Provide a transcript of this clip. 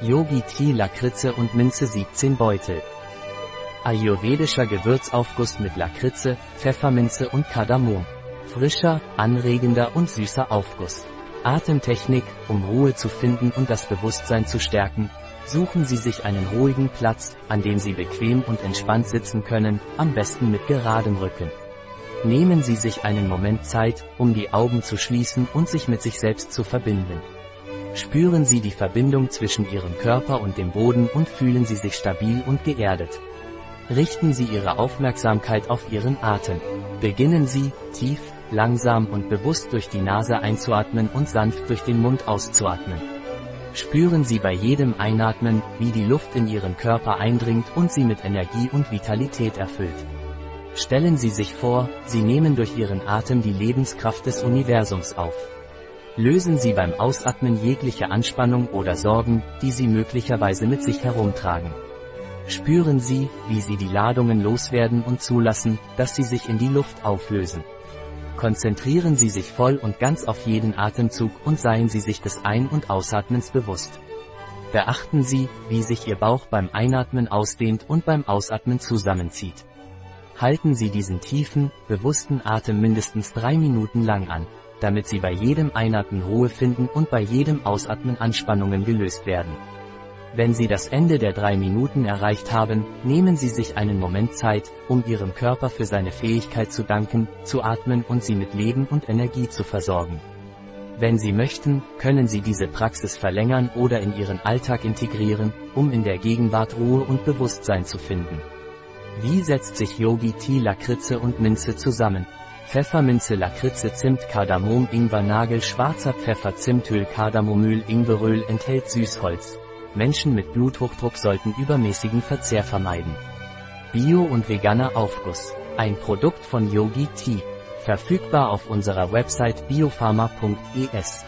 Yogi Tea Lakritze und Minze 17 Beutel. Ayurvedischer Gewürzaufguss mit Lakritze, Pfefferminze und Kardamom. Frischer, anregender und süßer Aufguss. Atemtechnik, um Ruhe zu finden und das Bewusstsein zu stärken. Suchen Sie sich einen ruhigen Platz, an dem Sie bequem und entspannt sitzen können, am besten mit geradem Rücken. Nehmen Sie sich einen Moment Zeit, um die Augen zu schließen und sich mit sich selbst zu verbinden. Spüren Sie die Verbindung zwischen Ihrem Körper und dem Boden und fühlen Sie sich stabil und geerdet. Richten Sie Ihre Aufmerksamkeit auf Ihren Atem. Beginnen Sie, tief, langsam und bewusst durch die Nase einzuatmen und sanft durch den Mund auszuatmen. Spüren Sie bei jedem Einatmen, wie die Luft in Ihren Körper eindringt und Sie mit Energie und Vitalität erfüllt. Stellen Sie sich vor, Sie nehmen durch Ihren Atem die Lebenskraft des Universums auf. Lösen Sie beim Ausatmen jegliche Anspannung oder Sorgen, die Sie möglicherweise mit sich herumtragen. Spüren Sie, wie Sie die Ladungen loswerden und zulassen, dass sie sich in die Luft auflösen. Konzentrieren Sie sich voll und ganz auf jeden Atemzug und seien Sie sich des Ein- und Ausatmens bewusst. Beachten Sie, wie sich Ihr Bauch beim Einatmen ausdehnt und beim Ausatmen zusammenzieht. Halten Sie diesen tiefen, bewussten Atem mindestens drei Minuten lang an, damit Sie bei jedem Einatmen Ruhe finden und bei jedem Ausatmen Anspannungen gelöst werden. Wenn Sie das Ende der drei Minuten erreicht haben, nehmen Sie sich einen Moment Zeit, um Ihrem Körper für seine Fähigkeit zu danken, zu atmen und Sie mit Leben und Energie zu versorgen. Wenn Sie möchten, können Sie diese Praxis verlängern oder in Ihren Alltag integrieren, um in der Gegenwart Ruhe und Bewusstsein zu finden. Wie setzt sich Yogi Tea Lakritze und Minze zusammen? Pfefferminze Lakritze Zimt Kardamom Ingwer Nagel Schwarzer Pfeffer Zimtöl Kardamomöl Ingweröl enthält Süßholz, Menschen mit Bluthochdruck sollten übermäßigen Verzehr vermeiden. Bio und veganer Aufguss. Ein Produkt von Yogi Tea. Verfügbar auf unserer Website biopharma.es.